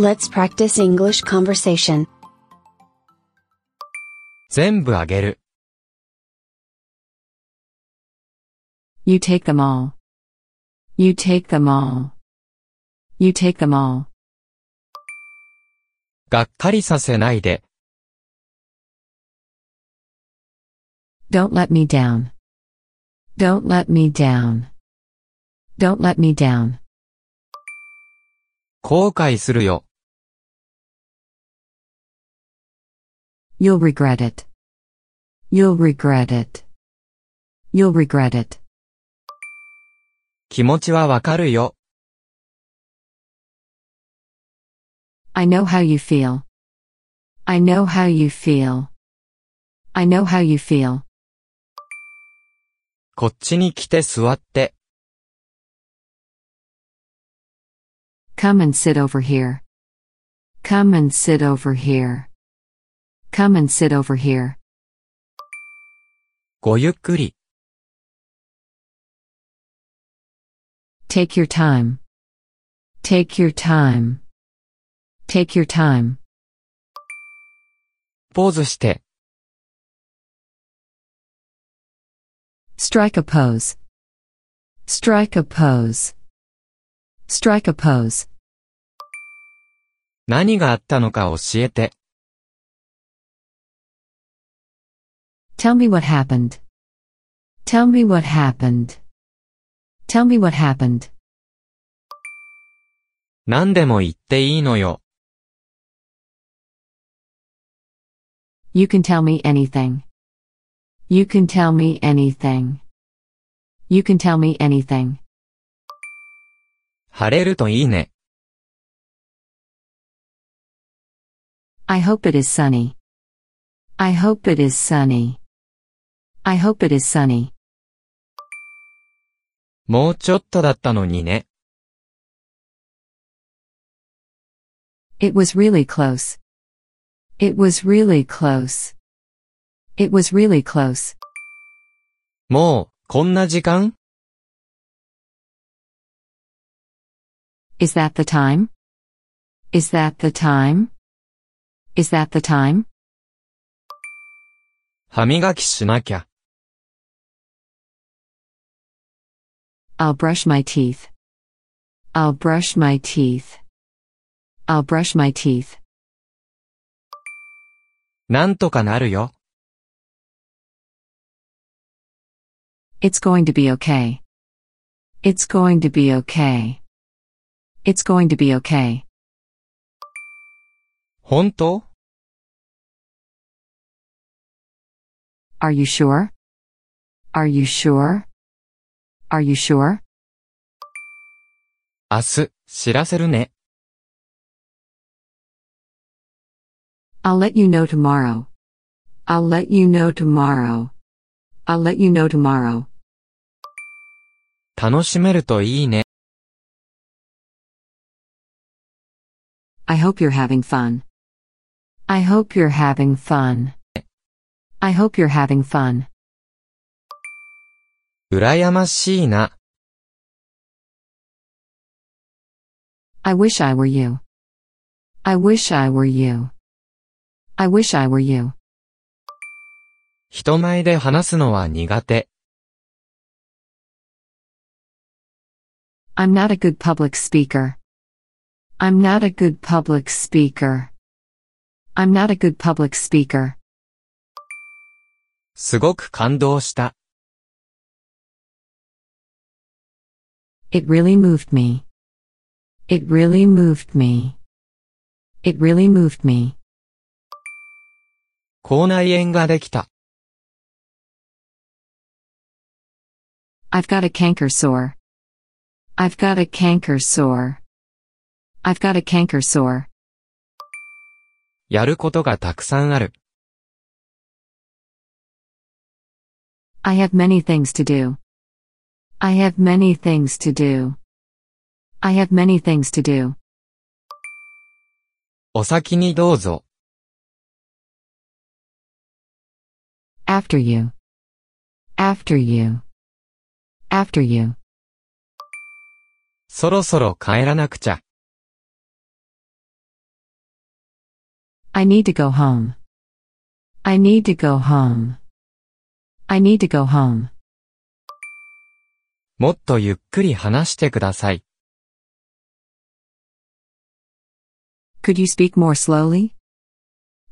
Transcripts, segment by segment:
Let's practice English conversation. 全部あげる。 You take them all. You take them all. You take them all. がっかりさせないで。 Don't let me down. Don't let me down. Don't let me down. 後悔するよ。 You'll regret it. You'll regret it. You'll regret it. 気持ちはわかるよ。 I know how you feel. I know how you feel. I know how you feel. こっちに来て座って。 Come and sit over here. Come and sit over here. Come and sit over here. ごゆっくり。Take your time. Take your time. Take your time. ポーズして。Strike a pose. Strike a pose. Strike a pose. 何があったのか教えて。Tell me what happened. Tell me what happened. Tell me what happened. 何でも言っていいのよ。 You can tell me anything. You can tell me anything. You can tell me anything. 晴れるといいね。 I hope it is sunny. I hope it is sunny. I hope it is sunny. もうちょっとだったのにね。 It was really close. It was really close. It was really close. もう、こんな時間 Is that the time? Is that the time? Is that the time? 歯磨きしなきゃ。 I'll brush my teeth. I'll brush my teeth. I'll brush my teeth. なんとかなるよ。 It's going to be okay. It's going to be okay. It's going to be okay. 本当 Are you sure? Are you sure? Are you sure? 明日、知らせるね。 I'll let you know tomorrow. I'll let you know tomorrow. I'll let you know tomorrow. 楽しめるといいね。 I hope you're having fun. I hope you're having fun. I hope you're having fun. 羨ましいな。I wish I were you. I wish I were you. I wish I were you. 人前で話すのは苦手。I'm not a good public speaker. I'm not a good public speaker. I'm not a good public speaker. すごく感動した。It really moved me. It really moved me. It really moved me. 口内炎ができた。 I've got a canker sore. I've got a canker sore. I've got a canker sore. やることがたくさんある。 I have many things to do. I have many things to do. I have many things to do. お先にどうぞ。 After you. After you. After you. そろそろ帰らなくちゃ。 I need to go home. I need to go home. I need to go home. もっとゆっくり話してください。Could you speak more slowly?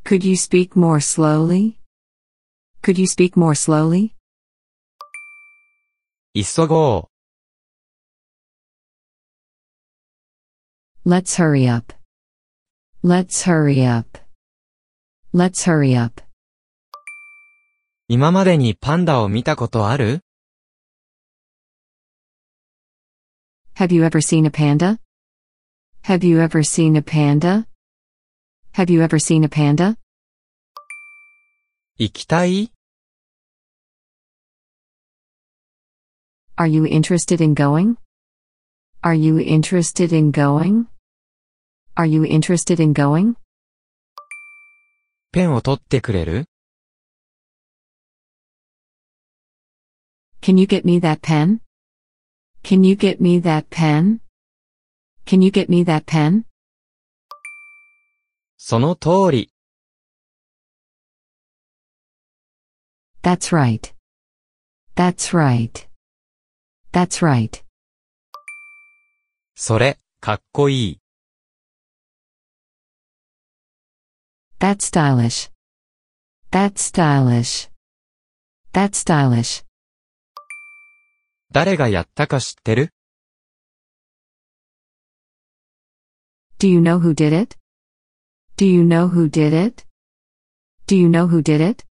Could you speak more slowly? Could you speak more slowly? 急ごう。Let's hurry up. Let's hurry up. Let's hurry up. 今までにパンダを見たことある Have you ever seen a panda? Have you ever seen a panda? Have you ever seen a panda? 行きたい Are you interested in going? Are you interested in going? Are you interested in going? ペンを取ってくれる Can you get me that pen? Can you get me that pen? Can you get me that pen? その通り。 That's right. That's right. That's right. それ、かっこいい。 That's stylish. That's stylish. That's stylish. 誰がやったか知ってる Do you know who did it? Do you know who did it? Do you know who did it?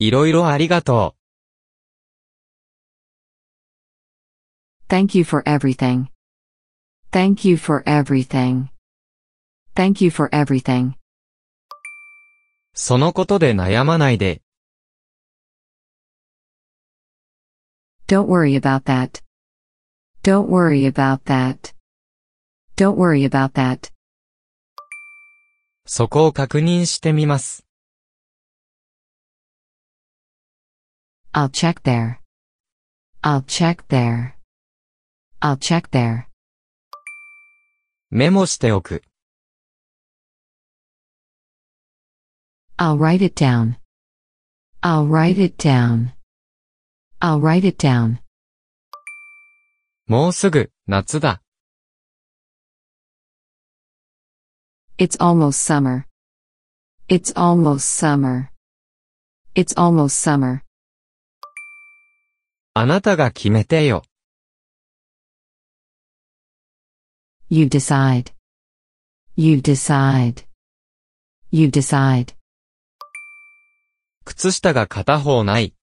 いろいろありがと Thank you for everything. Thank you for everything. Thank you for everything. う。そのことで悩まないで。Don't worry about that. Don't worry about that. Don't worry about that. そこを確認してみます。 I'll check there. I'll check there. I'll check there. メモしておく。 I'll write it down. I'll write it down. I'll write it down. もうすぐ、夏だ。It's almost summer. It's almost summer. It's almost summer. あなたが決めてよ。You decide. You decide. You decide. 靴下が片方ない。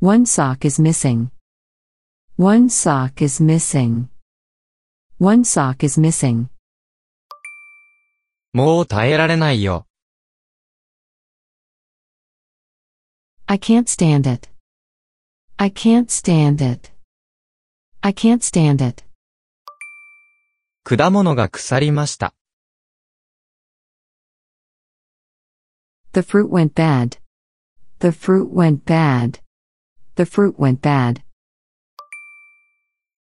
One sock is missing. One sock is missing. One sock is missing. もう耐えられないよ。 I can't stand it. I can't stand it. I can't stand it. 果物が腐りました。 The fruit went bad. The fruit went bad. The fruit went bad.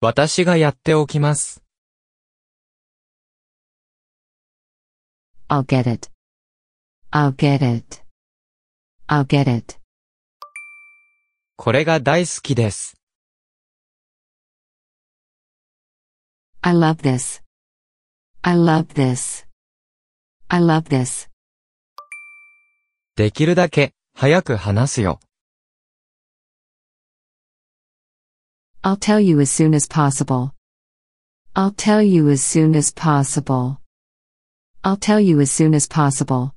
私がやっておきます。I'll get it. I'll get it. I'll get it. これが大好きです。I love this. I love this. I love this. できるだけ、早く話すよ。I'll tell you as soon as possible. I'll tell you as soon as possible. I'll tell you as soon as possible.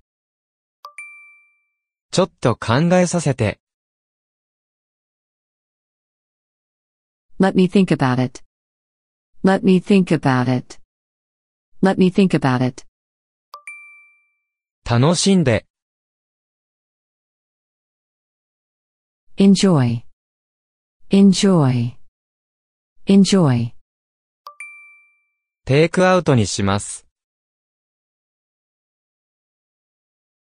ちょっと考えさせて。 Let me think about it. Let me think about it. Let me think about it. 楽しんで。 Enjoy. Enjoy. Enjoy. テイクアウトにします。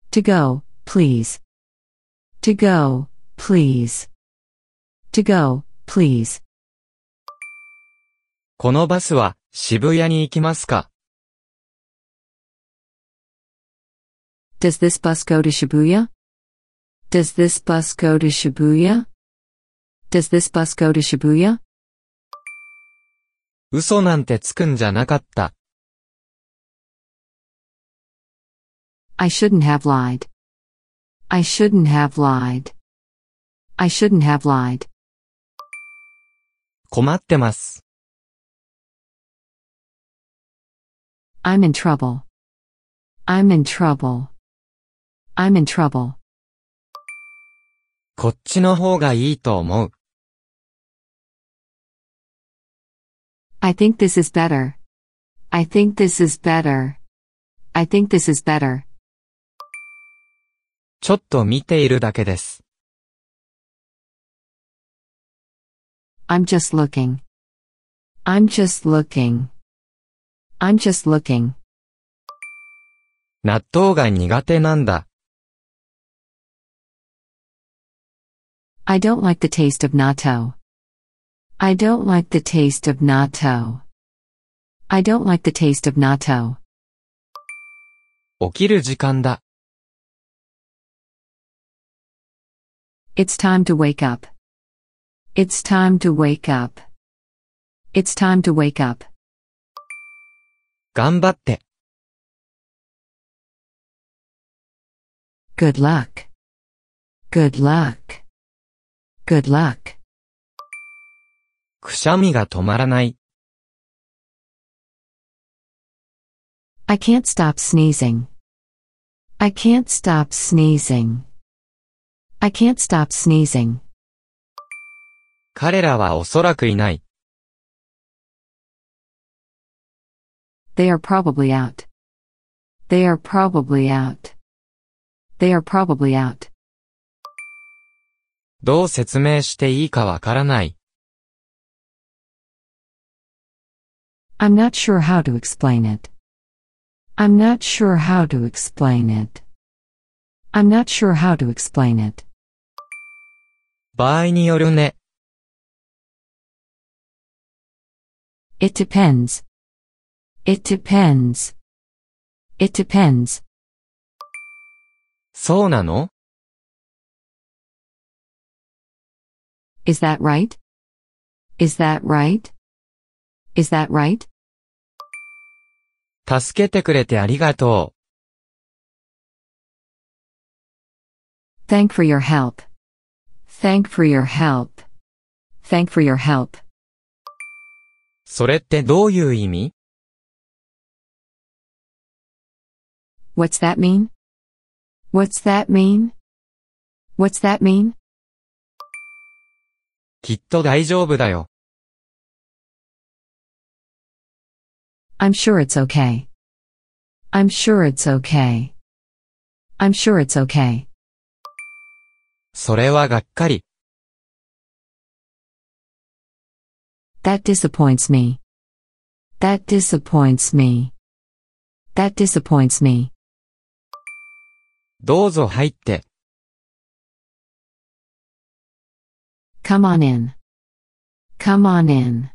To go, please. To go, please. To go, please. このバスは、渋谷に行きますか Does this bus go to Shibuya? Does this bus go to Shibuya? Does this bus go to Shibuya? 嘘なんてつくんじゃなかった。I shouldn't have lied. I shouldn't have lied. I shouldn't have lied. 困ってます。I'm in trouble. I'm in trouble. I'm in trouble. こっちの方がいいと思う。I think this is better. I think this is better. I think this is better. ちょっと見ているだけです。 I'm just looking. I'm just looking. I'm just looking. 納豆が苦手なんだ。 I don't like the taste of natto. I don't like the taste of natto. I don't like the taste of natto. 起きる時間だ。 It's time to wake up. It's time to wake up. It's time to wake up. 頑張って。 Good luck. Good luck. Good luck. くしゃみが止まらない。I can't stop sneezing. I can't stop sneezing. I can't stop sneezing. 彼らはおそらくいない。They are probably out. They are probably out. They are probably out. どう説明していいかわからない。I'm not sure how to explain it. I'm not sure how to explain it. I'm not sure how to explain it. 場合によるね。 It depends. It depends. It depends. そうなの Is that right? Is that right? Is that right? 助けてくれてありがと Thank for your help. Thank for your help. Thank for your help. う。それってどういう意味 What's that mean? What's that mean? What's that mean? きっと大丈夫だよ。I'm sure it's okay. I'm sure it's okay. I'm sure it's okay. それはがっかり。 That disappoints me. That disappoints me. That disappoints me. どうぞ入って。 Come on in. Come on in.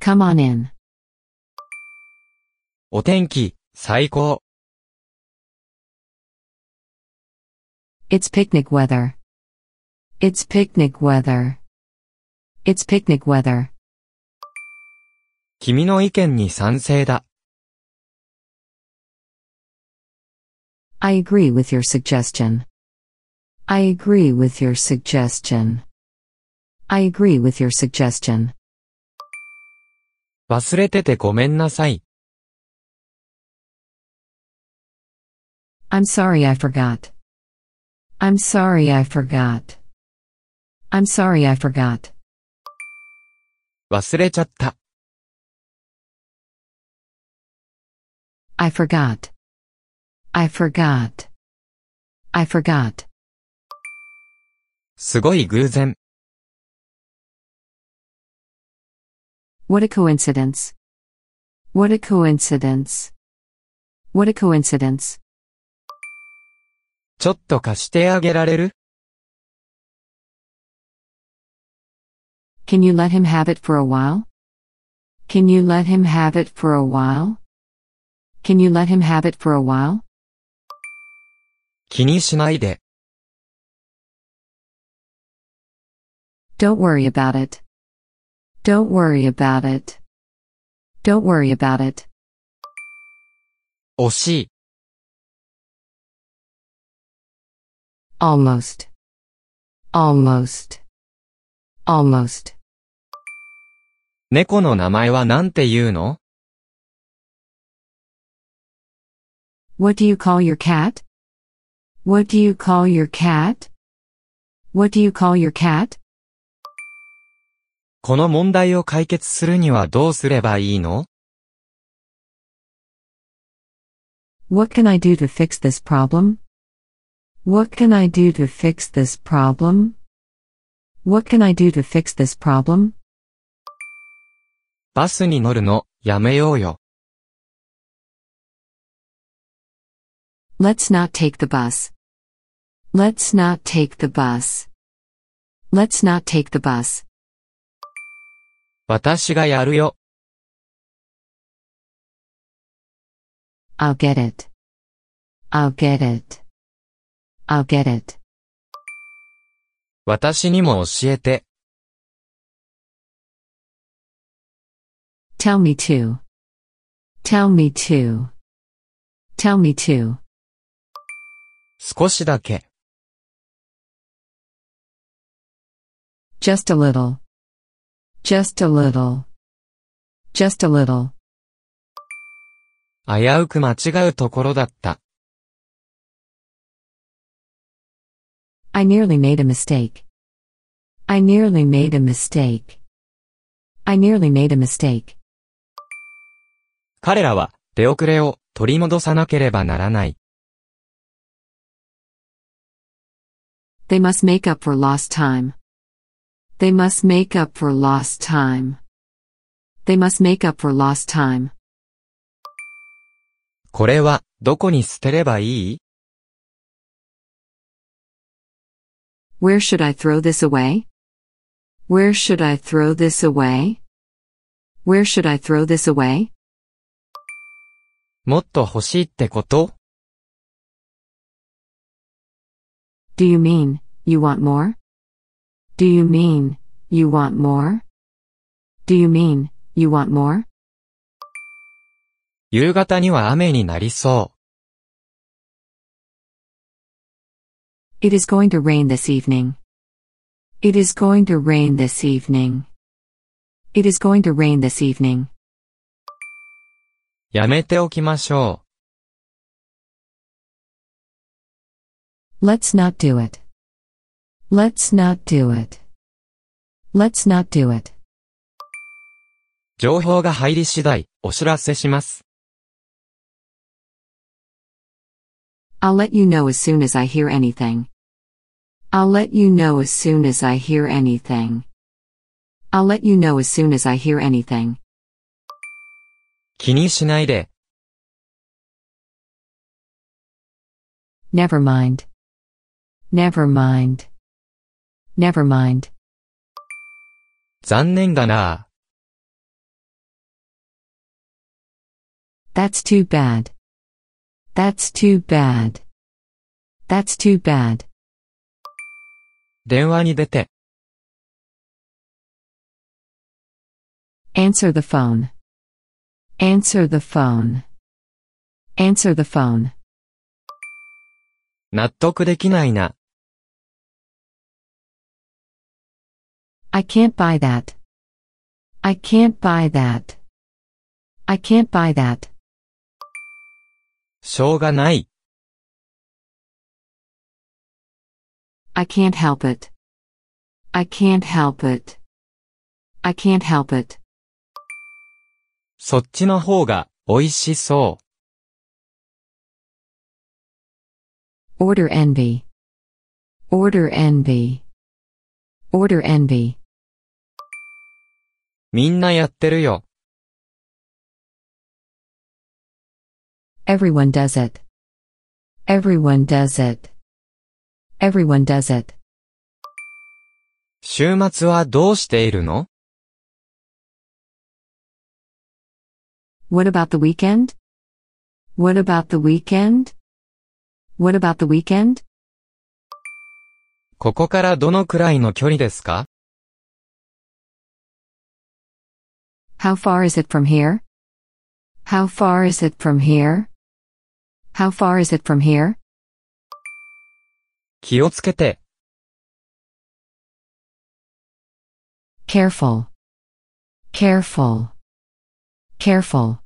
Come on in. お天気、最高。It's picnic weather. It's picnic weather. It's picnic weather. 君の意見に賛成だ。I agree with your suggestion. I agree with your suggestion. I agree with your suggestion. 忘れててごめんなさい。I'm sorry I forgot. I'm sorry I forgot. I'm sorry I forgot. 忘れちゃった。 I forgot. I forgot. I forgot. すごい偶然。 What a coincidence. What a coincidence. What a coincidence. ちょっと貸してあげられる Can you let him have it for a while? Can you let him have it for a while? Can you let him have it for a while? 気にしないで。Don't worry about it. Don't worry about it. Don't worry about it. 惜しい。Almost. Almost. Almost. 猫の名前はなんて言うの What do you call your cat? What do you call your cat? What do you call your cat? この問題を解決するにはどうすればいいの What can I do to fix this problem? What can I do to fix this problem? What can I do to fix this problem? バスに乗るの、やめようよ。 Let's not take the bus. Let's not take the bus. Let's not take the bus. 私がやるよ。 I'll get it. I'll get it. I'll get it. 私にも教えて。Tell me to. Tell me to. Tell me to. 少しだけ。Just a little. Just a little. Just a little. 危うく間違うところだった。I nearly made a mistake. I nearly made a mistake. I nearly made a mistake. 彼らは、出遅れを取り戻さなければならない。They must make up for lost time. They must make up for lost time. They must make up for lost time. これは、どこに捨てればいい Where should I throw this away? Where should I throw this away? Where should I throw this away? もっと欲しいってこと Do you mean, you want more? Do you mean, you want more? Do you mean, you want more? 夕方には雨になりそ It is going to rain this evening. It is going to rain this evening. It is going to rain this evening. う。やめておきましょ Let's not do it. Let's not do it. Let's not do it. う。情報が入り次第、お知らせします。 I'll let you know as soon as I hear anything. I'll let you know as soon as I hear anything. I'll let you know as soon as I hear anything. 気にしないで。 Never mind. Never mind. Never mind. 残念だな That's too bad. That's too bad. That's too bad. 電話に出て。Answer the phone. Answer the phone. Answer the phone. 納得できないな。I can't buy that. I can't buy that. I can't buy that. しょうがない。I can't help it. I can't help it. I can't help it. そっちの方が、美味しそう。 Order envy. Order envy. Order envy. みんなやってるよ。 Everyone does it. Everyone does it. Everyone does it. 週末はどうしているの What about the weekend? What about the weekend? What about the weekend? ここからどのくらいの距離ですか How far is it from here? How far is it from here? How far is it from here? 気をつけて。Careful. Careful. Careful.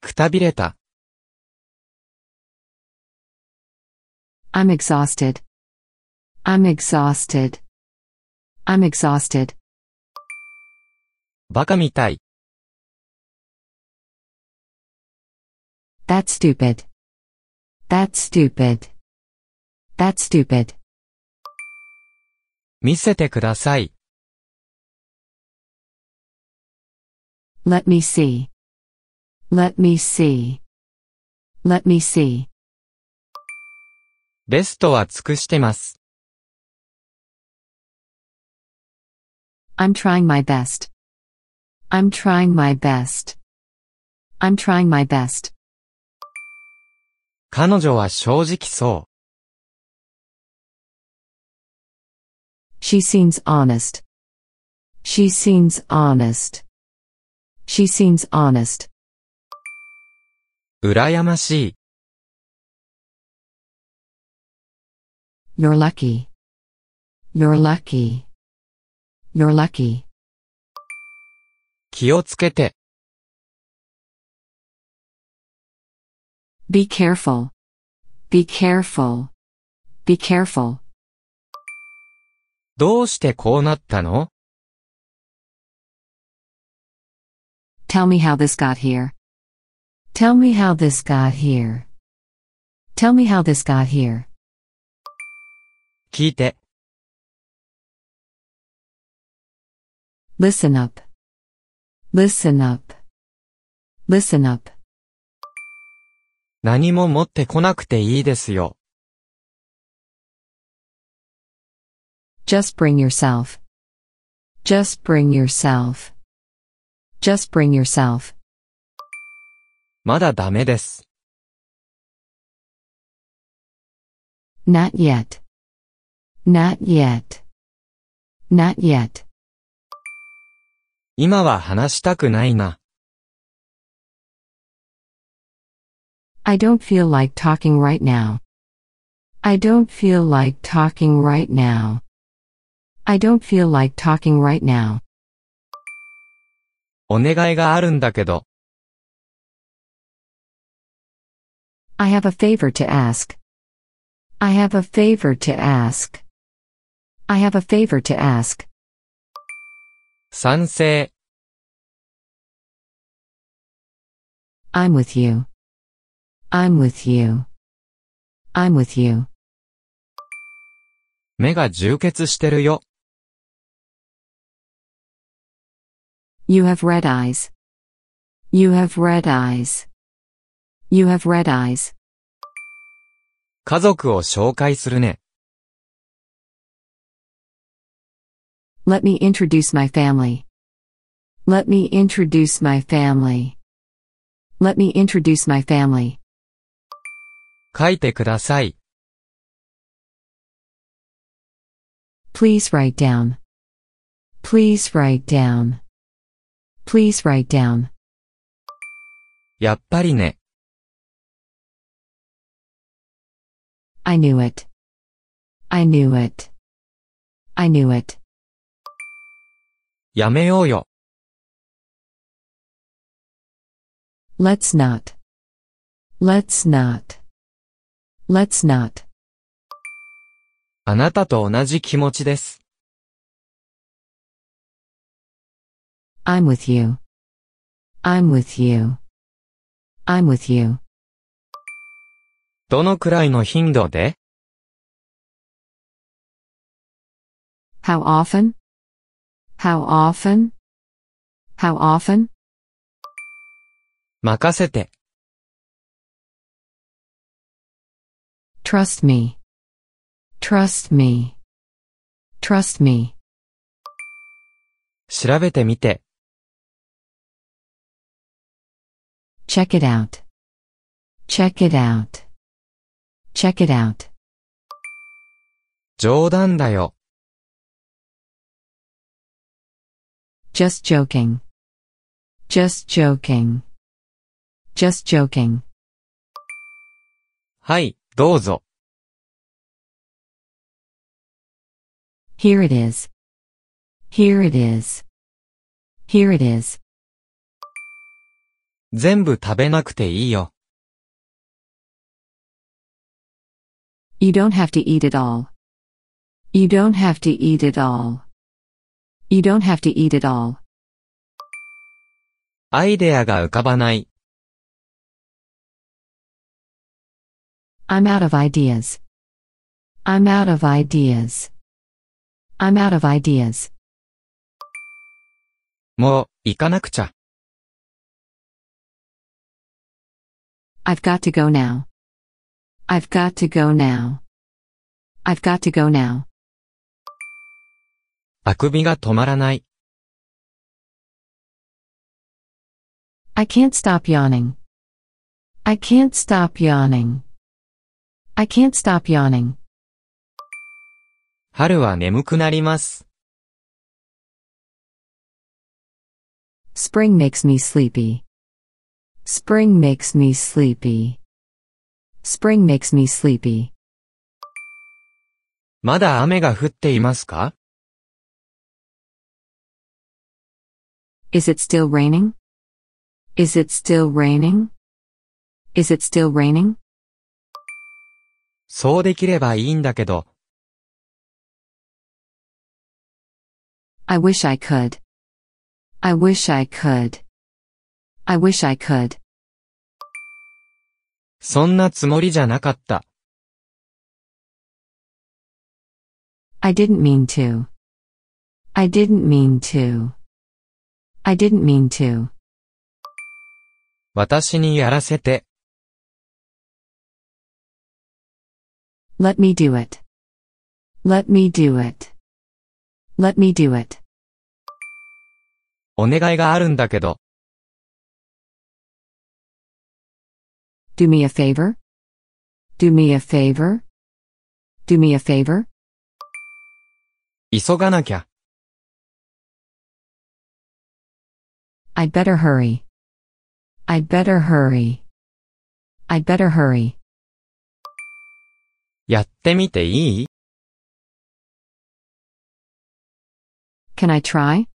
くたびれた。I'm exhausted. I'm exhausted. I'm exhausted. バカみたい。That's stupid. That's stupid. That's stupid. 見せてください。Let me see. Let me see. Let me see. ベストは尽くしてます。I'm trying my best. I'm trying my best. I'm trying my best. 彼女は正直そ She seems honest. She seems honest. She seems honest. う。羨ましい。 You're lucky. You're lucky. You're lucky. 気をつけて。 Be careful. Be careful. Be careful. どうしてこうなったの Tell me how this got here. Tell me how this got here. Tell me how this got here. 聞いて。Listen up. Listen up. Listen up. 何も持ってこなくていいですよ。Just bring yourself. Just bring yourself. Just bring yourself. まだダメです。 Not yet. Not yet. Not yet. 今は話したくないな。 I don't feel like talking right now. I don't feel like talking right now. I don't feel like talking right now. お願いがあるんだけど。 I have a favor to ask. I have a favor to ask. I have a favor to ask. 賛成。 I'm with you. I'm with you. I'm with you. 目が充血してるよ。 You have red eyes. You have red eyes. You have red eyes. 家族を紹介するね。 Let me introduce my family. Let me introduce my family. Let me introduce my family. 書いてください。 Please write down. Please write down. Please write down. やっぱりね。 I knew it. I knew it. I knew it. やめようよ。 Let's not. Let's not. Let's not. あなたと同じ気持ちです。 I'm with you. I'm with you. I'm with you. どのくらいの頻度で How often? How often? How often? 任せて。Trust me. Trust me. Trust me. 調べてみて。Check it out. Check it out. Check it out. 冗談だよ。 Just joking. Just joking. Just joking. はい、どうぞ。 Here it is. Here it is. Here it is. 全部食べなくていいよ。You don't have to eat it all. You don't have to eat it all. You don't have to eat it all. アイデアが浮かばない。I'm out of ideas. I'm out of ideas. I'm out of ideas. もう、行かなくちゃ。I've got to go now. I've got to go now. I've got to go now. あくびが止まらない。 I can't stop yawning. I can't stop yawning. I can't stop yawning. 春は眠くなります。 Spring makes me sleepy. Spring makes me sleepy. Spring makes me sleepy. まだ雨が降っていますか Is it still raining? Is it still raining? Is it still raining? そうできればいいんだけど、 I wish I could. I wish I could. I wish I could. そんなつもりじゃなかった。I didn't mean to. I didn't mean to. I didn't mean to. 私にやらせて。Let me do it. Let me do it. Let me do it. お願いがあるんだけど、Do me a favor? Do me a favor? Do me a favor? 急がなきゃ。 I'd better hurry. I'd better hurry. I'd better hurry. やってみていい Can I try?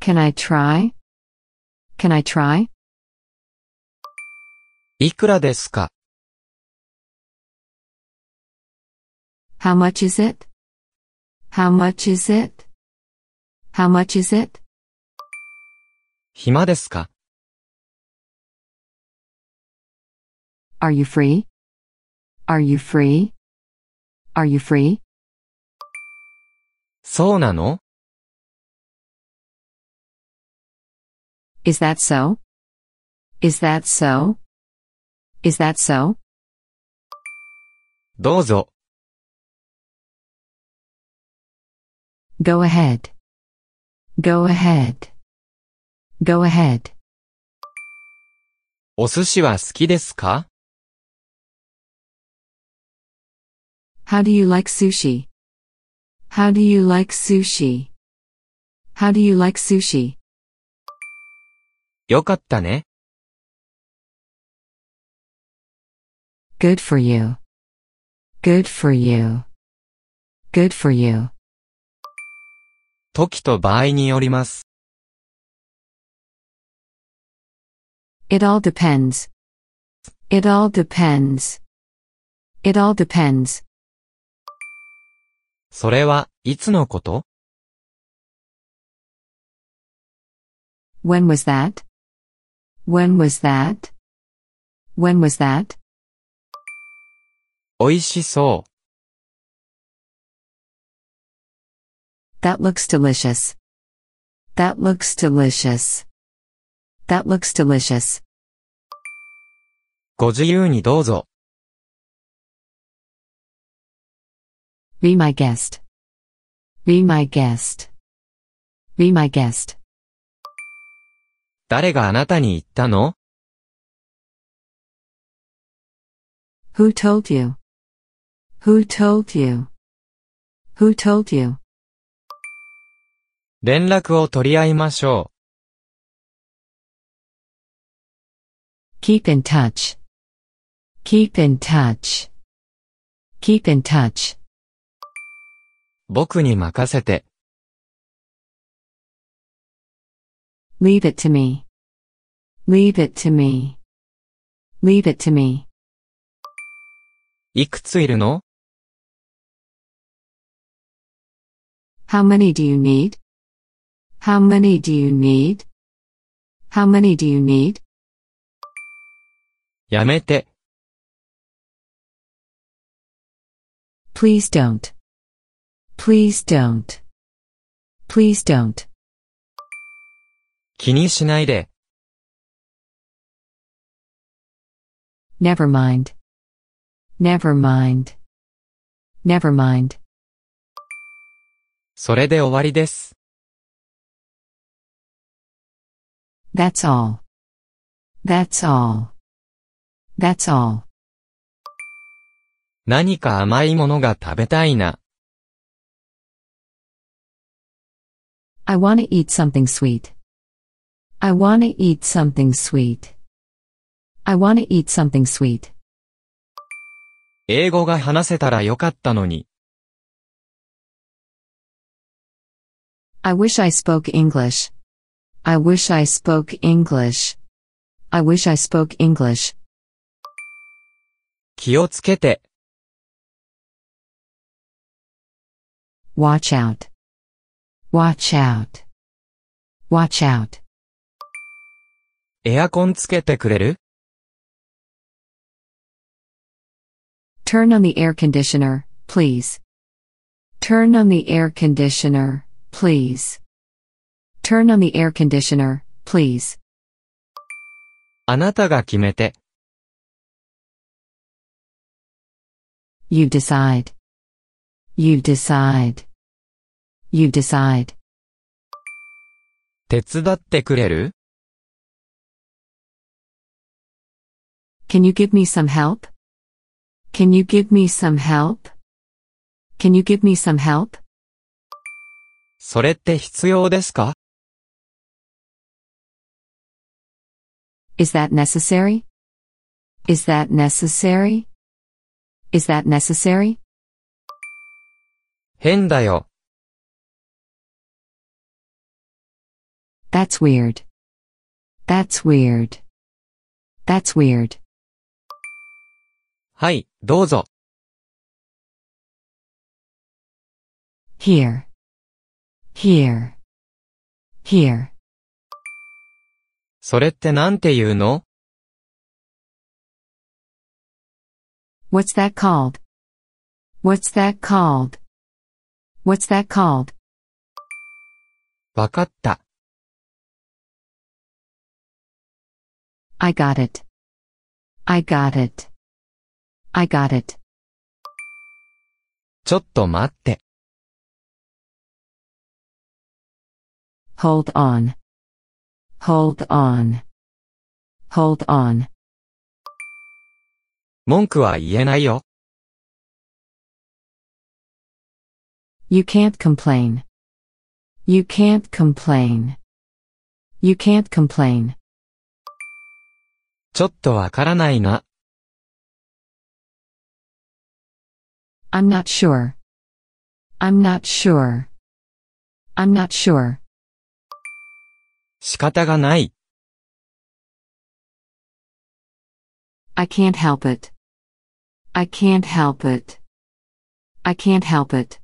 Can I try? Can I try? いくらですか How much is it? How much is it? How much is it? 暇ですか Are you free? Are you free? Are you free? そうなの Is that so? Is that so? Is that so? どうぞ。Go ahead. Go ahead. Go ahead. お寿司は好きですか How do you like sushi? How do you like sushi? How do you like sushi? よかったね。Good for you. Good for you. Good for you. 時と場合によります。 It all depends. It all depends. It all depends. それは、いつのこと When was that? When was that? When was that? 美味しそう。That looks delicious. That looks delicious. That looks delicious. ご自由にどうぞ。Be my guest. Be my guest. Be my guest. 誰があなたに言ったの Who told you? Who told you? Who told you? 連絡を取り合いましょ Keep in touch. Keep in touch. Keep in touch. う。僕に任せて。Leave it to me. Leave it to me. Leave it to me. いくついるの How many do you need? How many do you need? How many do you need? やめて。 Please don't. Please don't. Please don't. 気にしないで。 Never mind. Never mind. Never mind. それで終わりです。That's all. That's all. That's all. 何か甘いものが食べたいな。I want to eat something sweet. I want to eat something sweet. I want to eat something sweet. 英語が話せたらよかったのに。I wish I spoke English. I wish I spoke English. I wish I spoke English. 気をつけて。 Watch out. Watch out. Watch out. エアコンつけてくれる Turn on the air conditioner, please. Turn on the air conditioner, please. Turn on the air conditioner, please. あなたが決めて。 You decide. You decide. You decide. 手伝ってくれる Can you give me some help? Can you give me some help? Can you give me some help? それって必要ですか Is that necessary? Is that necessary? Is that necessary? 変だよ。That's weird. That's weird. That's weird. はい、どうぞ。Here. Here. Here. それってなんて言うの What's that called? What's that called? What's that called? わかった。 I got it. I got it. I got it. ちょっと待って。 Hold on. Hold on. Hold on. 文句は言えないよ。 You can't complain. You can't complain. You can't complain. ちょっとわからないな。 I'm not sure. I'm not sure. I'm not sure. 仕方がない。I can't help it. I can't help it. I can't help it.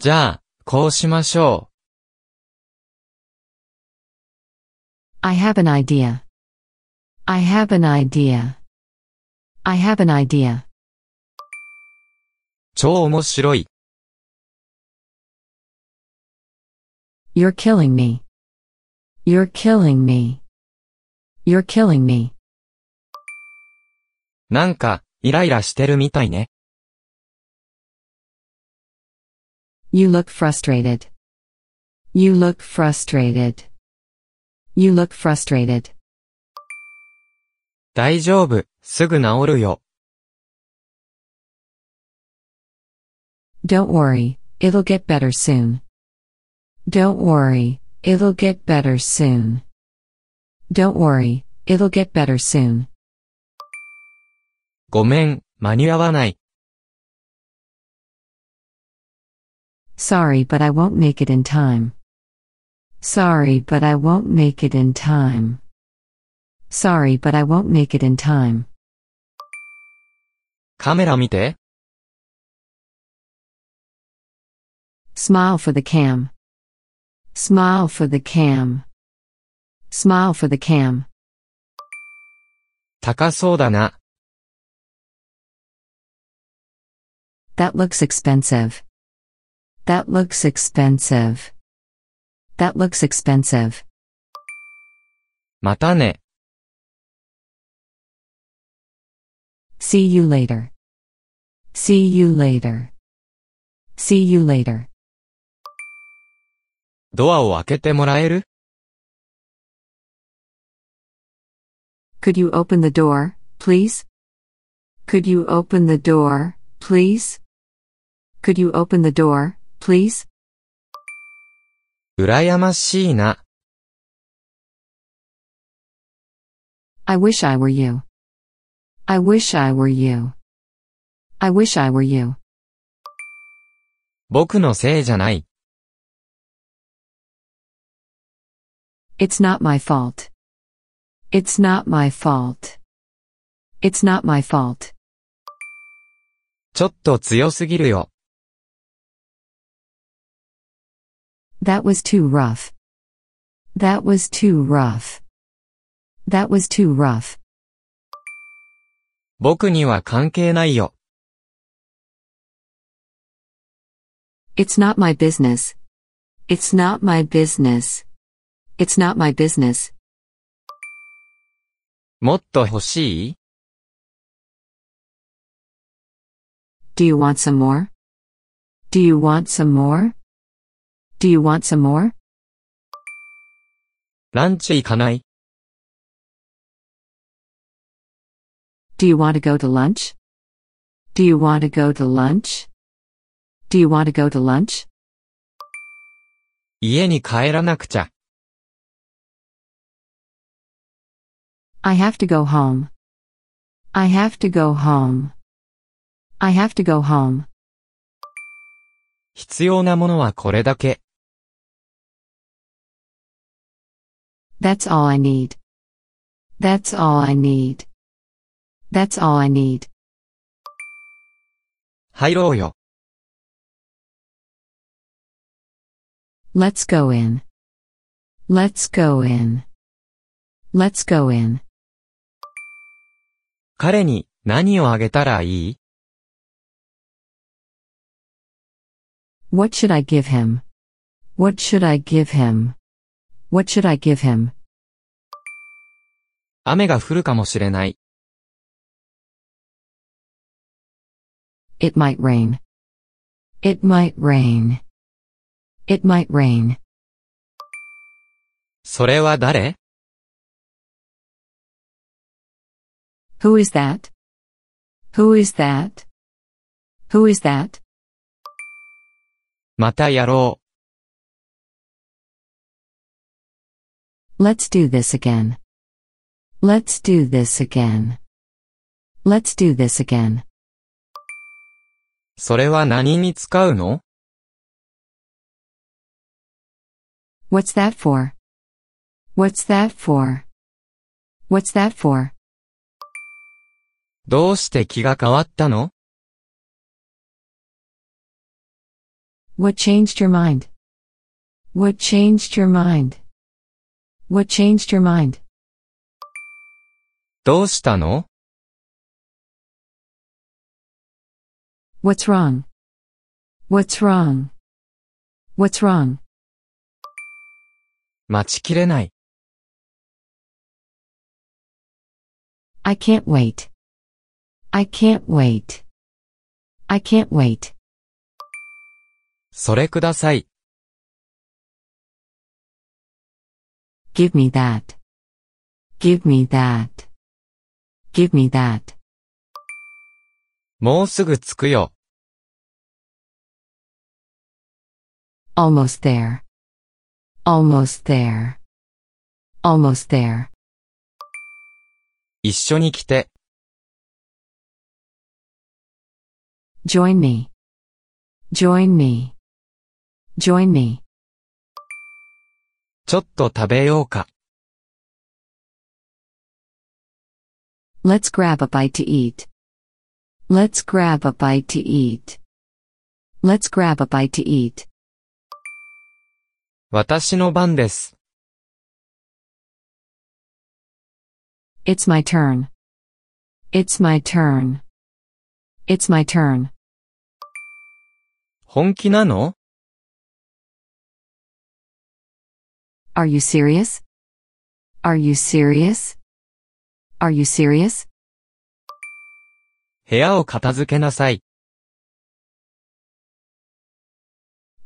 じゃあ、こうしましょ I have an idea. I have an idea. I have an idea. う。超面白い。You're killing me. You're killing me. You're killing me. なんか、イライラしてるみたいね。 You look frustrated. You look frustrated. You look frustrated. 大丈夫、すぐ治るよ。 Don't worry, it'll get better soon. Don't worry, it'll get better soon. Don't worry, it'll get better soon. ごめん、間に合わない。 Sorry, but I won't make it in time. Sorry, but I won't make it in time. Sorry, but I won't make it in time. カメラ見て。 Smile for the cam. Smile for the cam. Smile for the cam. 高そうだな。 That looks expensive. That looks expensive. That looks expensive. またね。 See you later. See you later. See you later. ドアを開けてもらえる Could you open the door, please? Could you open the door, please? Could you open the door, please? 羨ましいな。I wish I were you. I wish I were you. I wish I were you. 僕のせいじゃない。It's not my fault. It's not my fault. It's not my fault. ちょっと強すぎるよ。 That was too rough. That was too rough. That was too rough. 僕には関係ないよ。 It's not my business. It's not my business. It's not my business. もっと欲しい Do you want some more? Do you want some more? Do you want some more? ランチ行かない Do you want to go to lunch? Do you want to go to lunch? Do you want to go to lunch? 家に帰らなくちゃ。 I have to go home. I have to go home. I have to go home. 必要なものはこれだけ。 That's all I need. That's all I need. That's all I need. 入ろうよ。 Let's go in. Let's go in. Let's go in. 彼に何をあげたらいい What should I give him? What should I give him? What should I give him? 雨が降るかもしれない。It might rain. It might rain. It might rain. それは誰 Who is that? Who is that? Who is that? またやろう。 Let's do this again. Let's do this again. Let's do this again. それは何に使うの What's that for? What's that for? What's that for? どうして気が変わったの What changed your mind? What changed your mind? What changed your mind? どうしたの What's wrong? What's wrong? What's wrong? 待ちきれない。 I can't wait. I can't wait. I can't wait. それください。 Give me that. Give me that. Give me that. もうすぐ着くよ。 Almost there. Almost there. Almost there. 一緒に来て。 Join me. Join me. Join me. ちょっと食べようか。 Let's grab a bite to eat. Let's grab a bite to eat. Let's grab a bite to eat. 私の番です。 It's my turn. It's my turn. It's my turn. 本気なの Are you serious? Are you serious? Are you serious? 部屋を片付けなさい。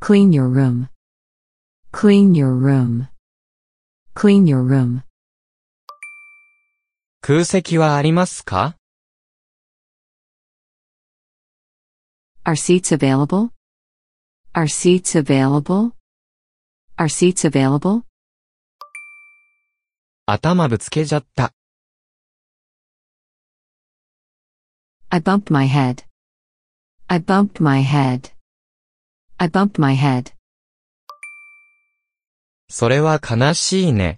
Clean your room. Clean your room. Clean your room. 空席はありますか Are seats available? Are seats available? Are seats available? 頭ぶつけちゃった。 I bumped my head. I bumped my head. I bumped my head. それは悲しいね。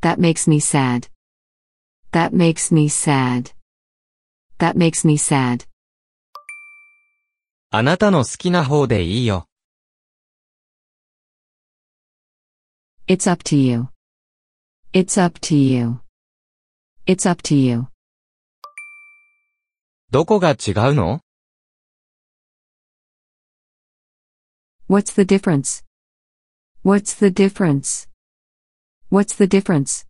That makes me sad. That makes me sad. That makes me sad. あなたの好きな方でいいよ。It's up to you. It's up to you. It's up to you. どこが違うの What's the difference? What's the difference? What's the difference?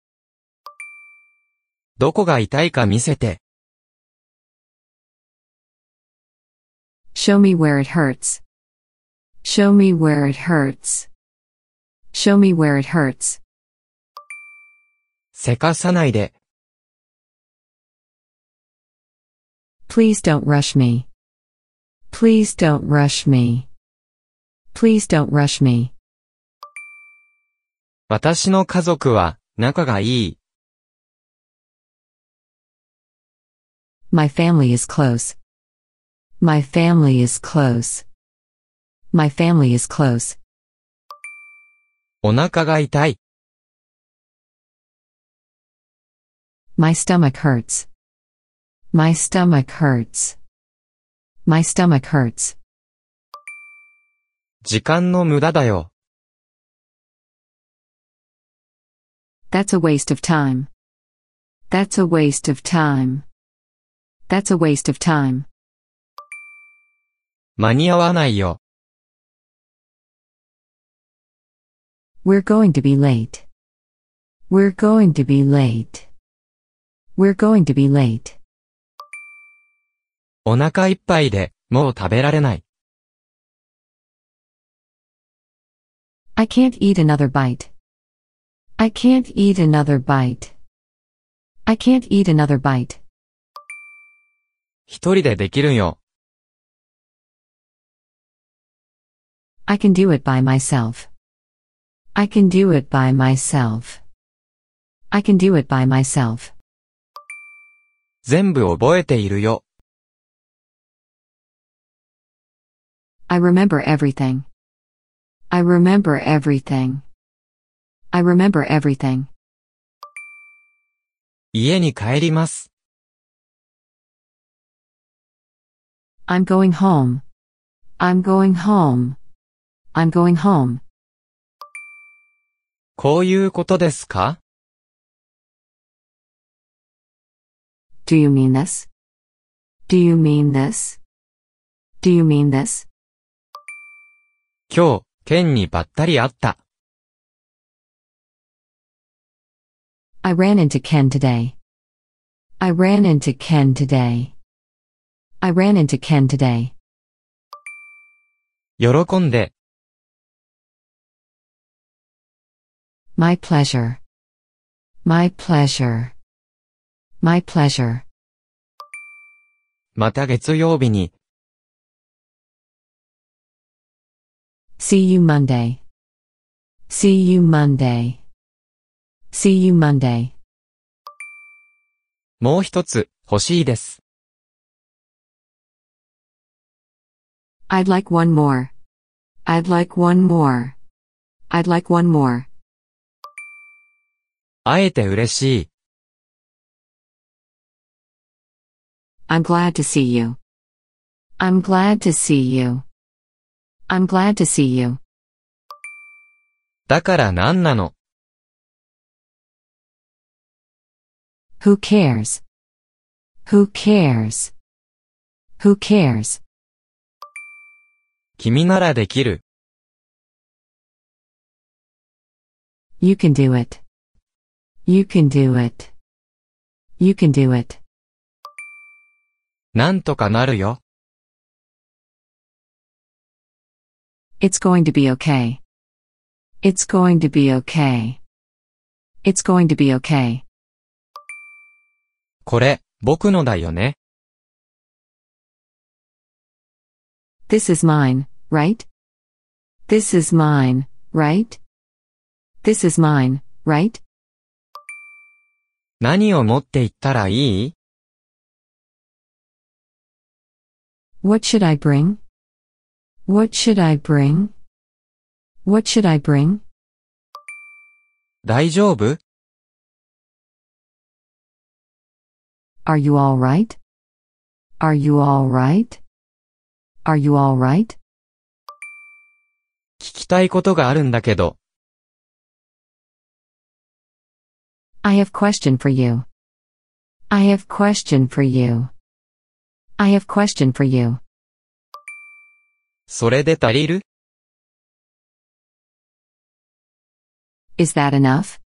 どこが痛いか見せて。Show me where it hurts. Show me where it hurts. Show me where it hurts. せかさないで。 Please don't rush me. Please don't rush me. Please don't rush me. 私の家族は仲がいい。 My family is close. My family is close. My family is close. お腹が痛い。 My stomach hurts. My stomach hurts. My stomach hurts. 時間の無駄だよ。 That's a waste of time. That's a waste of time. That's a waste of time. 間に合わないよ。We're going to be late. We're going to be late. We're going to be late. お腹いっぱいで、もう食べられない。I can't eat another bite. I can't eat another bite. I can't eat another bite. 一人でできるよ。I can do it by myself. I can do it by myself. I can do it by myself. 全部覚えているよ。 I remember everything. I remember everything. I remember everything. 家に帰ります。 I'm going home. I'm going home. I'm going home. こういうことですか Do you mean this? Do you mean this? Do you mean this? 今日、ケンにばったり会った。I ran into Ken today. I ran into Ken today. I ran into Ken today. 喜んで、My pleasure. My pleasure. My pleasure. また月曜日に、 See you Monday. See you Monday. See you Monday. もう一つ、欲しいです。 I'd like one more. I'd like one more. I'd like one more. 会えて嬉しい。I'm glad to see you. I'm glad to see you. I'm glad to see you. だから何なの Who cares? Who cares? Who cares? 君ならできる。You can do it. You can do it. You can do it. なんとかなるよ。 It's going to be okay. It's going to be okay. It's going to be okay. これ、僕のだよね。 This is mine, right? This is mine, right? This is mine, right? 何を持って行ったらいい What should I bring? What should I bring? What should I bring? 大丈夫 Are you alright? Are you alright? Are you alright? 聞きたいことがあるんだけど、I have question for you. I have question for you. I have question for you. それで足りる Is that enough?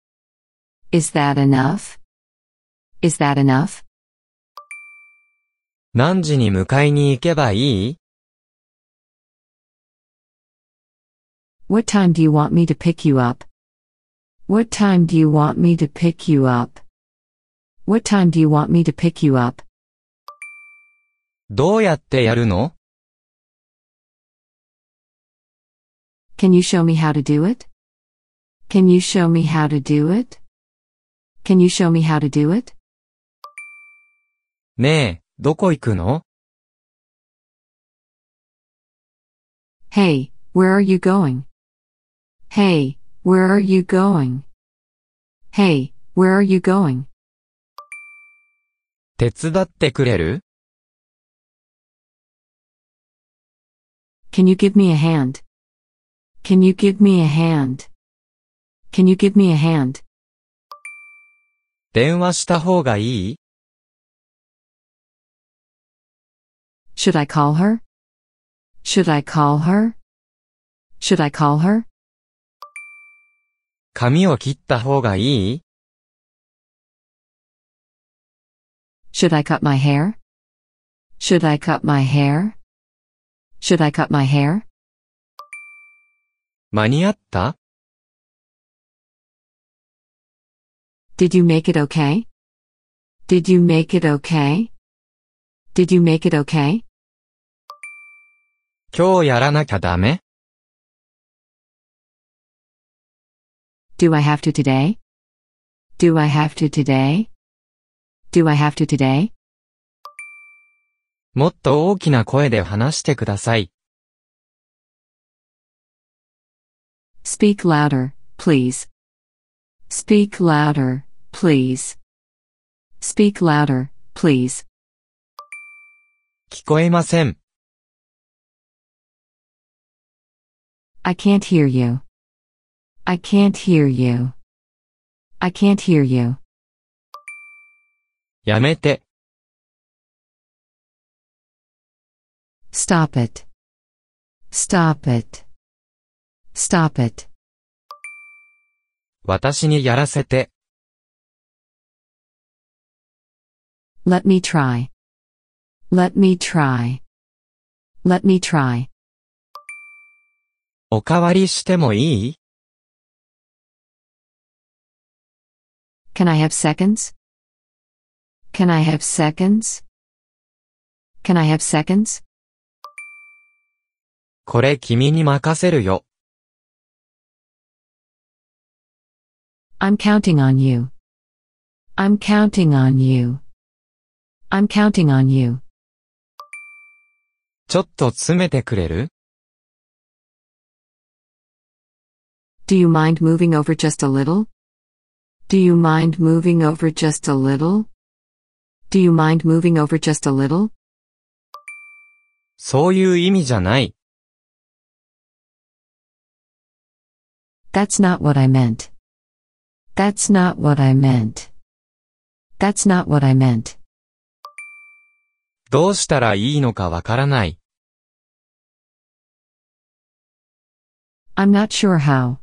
Is that enough? Is that enough? 何時に迎えに行けばいい What time do you want me to pick you up? What time do you want me to pick you up? What time do you want me to pick you up? どうやってやるの Can you show me how to do it? Can you show me how to do it? Can you show me how to do it? ねえ、どこ行くの Hey, where are you going? Hey, where are you going? Hey, where are you going? 手伝ってくれる Can you give me a hand? Can you give me a hand? Can you give me a hand? 電話した方がいい Should I call her? Should I call her? Should I call her? 髪を切った方がいい Should I cut my hair? Should I cut my hair? Should I cut my hair? 間に合った Did you make it okay? Did you make it okay? Did you make it okay? 今日やらなきゃダメ Do I have to today? Do I have to today? Do I have to today? もっと大きな声で話してください。 Speak louder, please. Speak louder, please. Speak louder, please. 聞こえません。 I can't hear you. I can't hear you. I can't hear you. やめて。 Stop it. Stop it. Stop it. 私にやらせて。 Let me try. Let me try. Let me try. おかわりしてもいい Can I have seconds? Can I have seconds? Can I have seconds? これ君に任せるよ。 I'm counting on you. I'm counting on you. I'm counting on you. ちょっと詰めてくれる Do you mind moving over just a little? Do you mind moving over just a little? Do you mind moving over just a little? そういう意味じゃない。 That's not what I meant. That's not what I meant. That's not what I meant. どうしたらいいのかわからない。 I'm not sure how.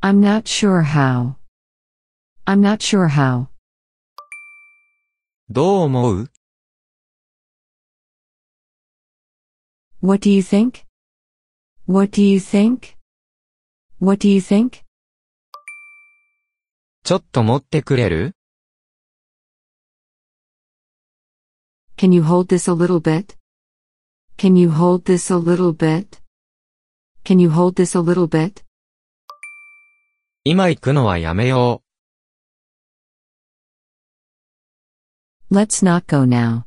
I'm not sure how. I'm not sure how. どう思う What do you think? What do you think? What do you think? ちょっと持ってくれる Can you hold this a little bit? Can you hold this a little bit? Can you hold this a little bit? 今行くのはやめよ Let's not go now.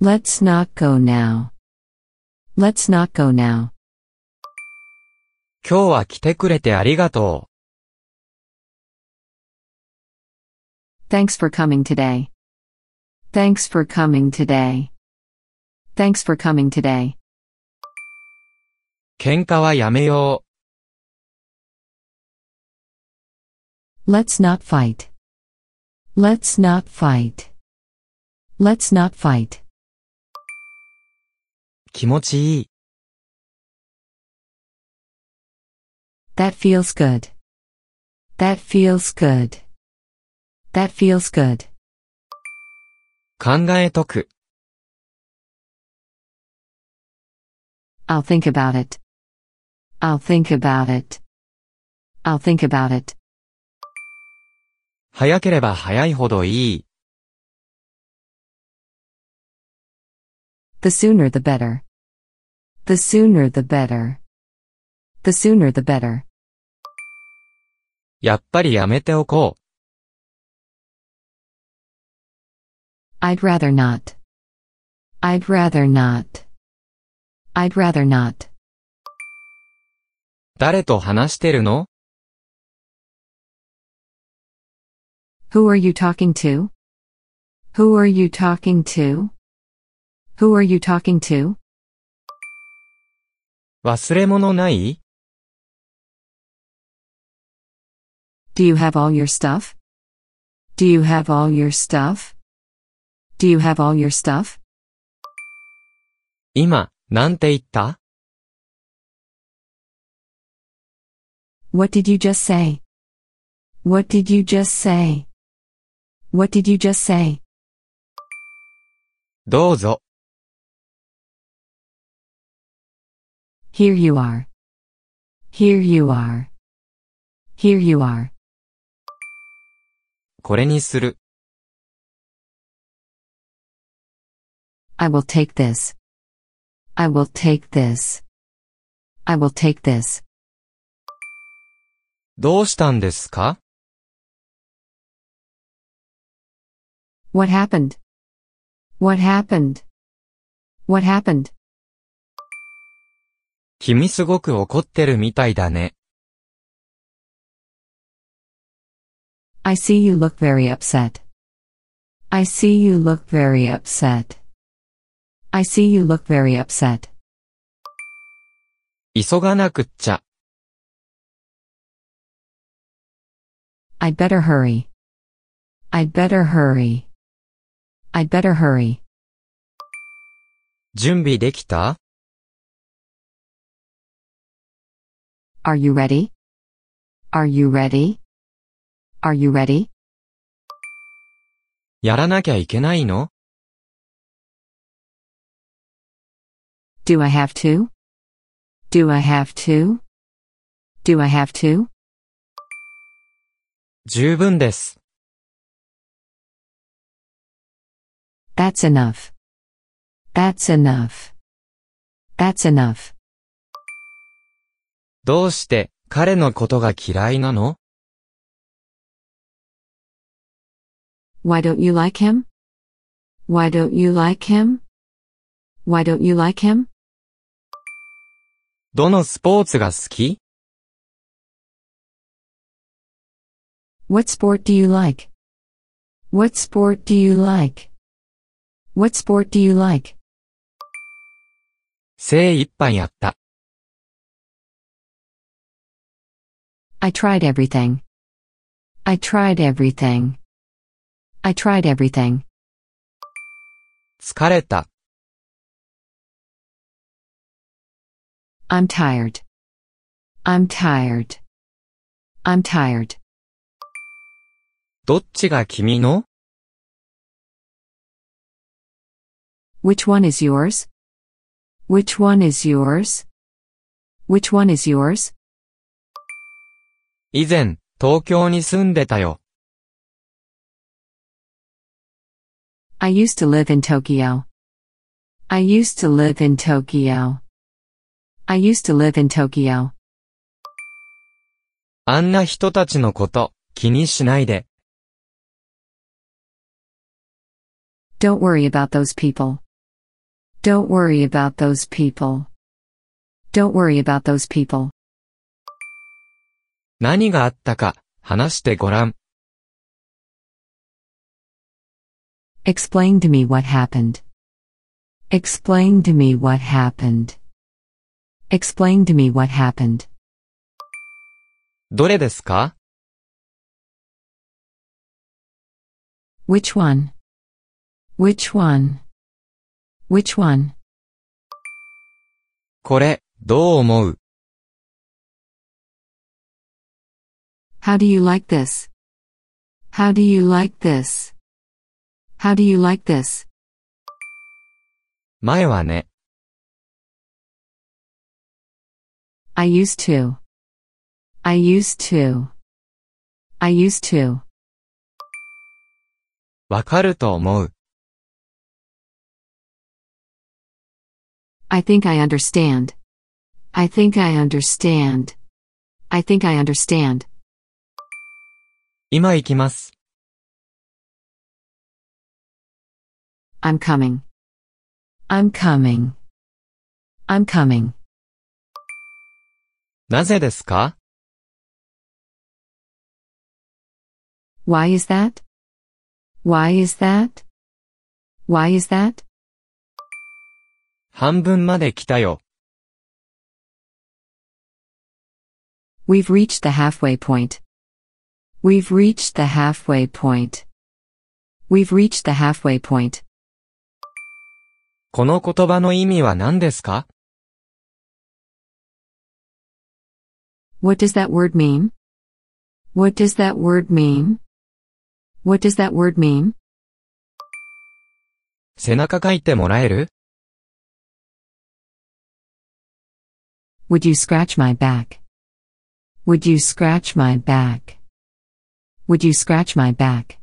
Let's not go now. Let's not go now. う。今日は来てくれてありがと Thanks for coming today. Thanks for coming today. Thanks for coming today. う。喧嘩はやめよ Let's not fight. Let's not fight. Let's not fight. う。気持ちいい。 That feels good. That feels good. That feels good. 考えとく。 I'll think about it. I'll think about it. I'll think about it. 早ければ早いほどいい。 The sooner the better. The sooner the better. The sooner the better. やっぱりやめておこう。 I'd rather not. I'd rather not. I'd rather not. 誰と話してるの Who are you talking to? Who are you talking to? Who are you talking to? 忘れ物ない Do you have all your stuff? Do you have all your stuff? Do you have all your stuff? 今、なんて言った What did you just say? What did you just say? What did you just say? どうぞ。 Here you are. Here you are. Here you are. これにする。 I will take this. I will take this. I will take this. どうしたんですか What happened? What happened? What happened? 君すごく怒ってるみたいだね。I see you look very upset. I see you look very upset. I see you look very upset. 急がなくっちゃ。I'd better hurry. I'd better hurry. I'd better hurry. 準備できた Are you ready? Are you ready? Are you ready? やらなきゃいけないの Do I have to? Do I have to? Do I have to? 十分です。 That's enough. That's enough. That's enough. どうして、彼のことが嫌いなの Why don't you like him? Why don't you like him? Why don't you like him? どのスポーツが好き What sport do you like? What sport do you like? What sport do you like? 精一杯やった。I tried everything. I tried everything. I tried everything. 疲れた。 I'm tired. I'm tired. I'm tired. どっちが君の Which one is yours? Which one is yours? Which one is yours? 以前、東京に住んでたよ。I used to live in Tokyo. I used to live in Tokyo. I used to live in Tokyo. あんな人たちのこと、気にしないで。Don't worry about those people. Don't worry about those people. Don't worry about those people. 何があったか、話してごらん。Explain to me what happened. Explain to me what happened. Explain to me what happened. どれですか Which one? Which one? Which one? これ、どう思う How do you like this? How do you like this? How do you like this? 前はね。 I used to. I used to. I used to. わかると思う。 I think I understand. I think I understand. I think I understand. 今行きます。I'm coming. I'm coming. I'm coming. なぜですか Why is that? Why is that? Why is that? 半分まで来たよ。We've reached the halfway point. We've reached the halfway point. We've reached the halfway point. この言葉の意味は何ですか What does that word mean? What does that word mean? What does that word mean? 背中書いてもらえる Would you scratch my back? Would you scratch my back? Would you scratch my back?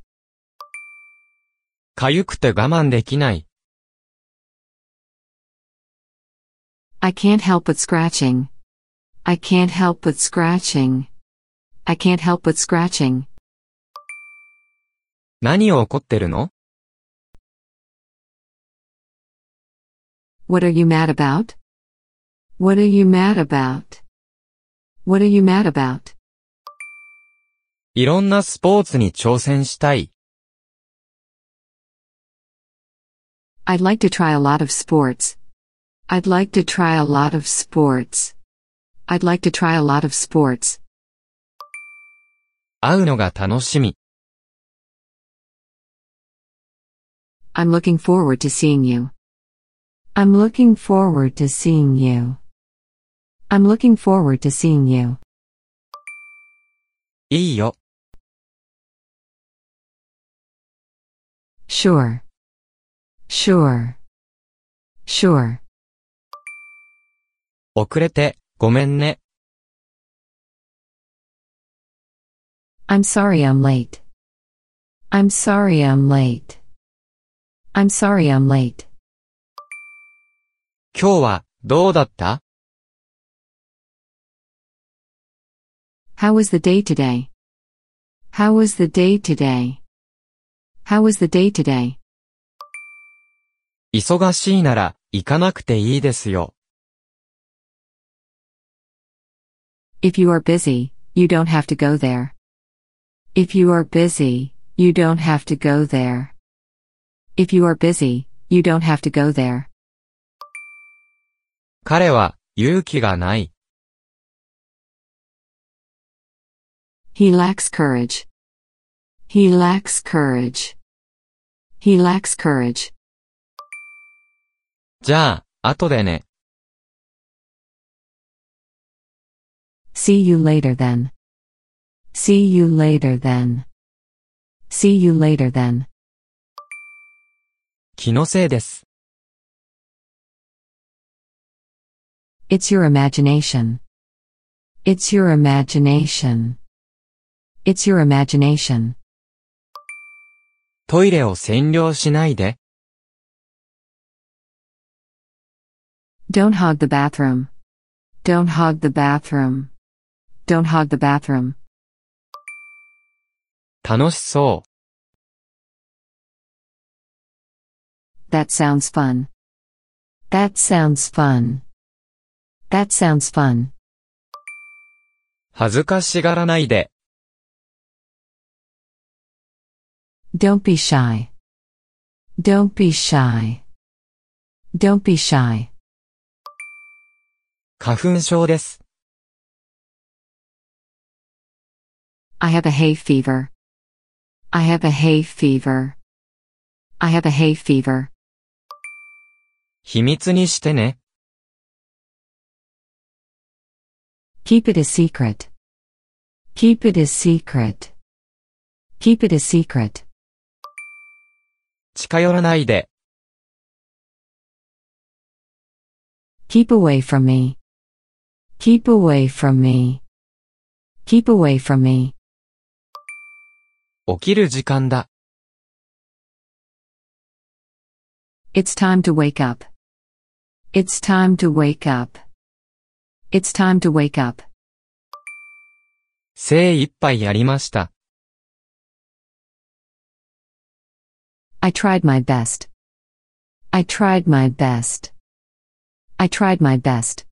かゆくて我慢できない。 I can't help but scratching. I can't help but scratching. I can't help but scratching. 何を怒ってるの What are you mad about? What are you mad about? What are you mad about? いろんなスポーツに挑戦したい。 I'd like to try a lot of sports. I'd like to try a lot of sports. I'd like to try a lot of sports. 会うのが楽しみ。 I'm looking forward to seeing you. I'm looking forward to seeing you. I'm looking forward to seeing you. いいよ。 Sure. Sure. Sure. 遅れて、ごめんね。 I'm sorry I'm late. I'm sorry I'm late. I'm sorry I'm late. 今日はどうだった How was the day today? How was the day today? How was the day today? 忙しいなら行かなくていいですよ。 If you are busy, you don't have to go there. If you are busy, you don't have to go there. If you are busy, you don't have to go there. 彼は勇気がない。 He lacks courage. He lacks courage. He lacks courage. じゃあ、後でね。 See you later then. See you later then. See you later then. 気のせいです。 It's your imagination. It's your imagination. It's your imagination. トイレを占領しないで。Don't hog the bathroom. Don't hog the bathroom. Don't hog the bathroom. 楽しそ That sounds fun. That sounds fun. That sounds fun. う。恥ずかしがらないで。Don't be shy. Don't be shy. Don't be shy. 花粉症です。 I have a hay fever. I have a hay fever. I have a hay fever. 秘密にしてね。 Keep it a secret. Keep it a secret. Keep it a secret. 近寄らないで。Keep away from me. Keep away from me. Keep away from me. 起きる時間だ。It's time to wake up. It's time to wake up. It's time to wake up. 精一杯やりました。I tried my best. I tried my best. I tried my best.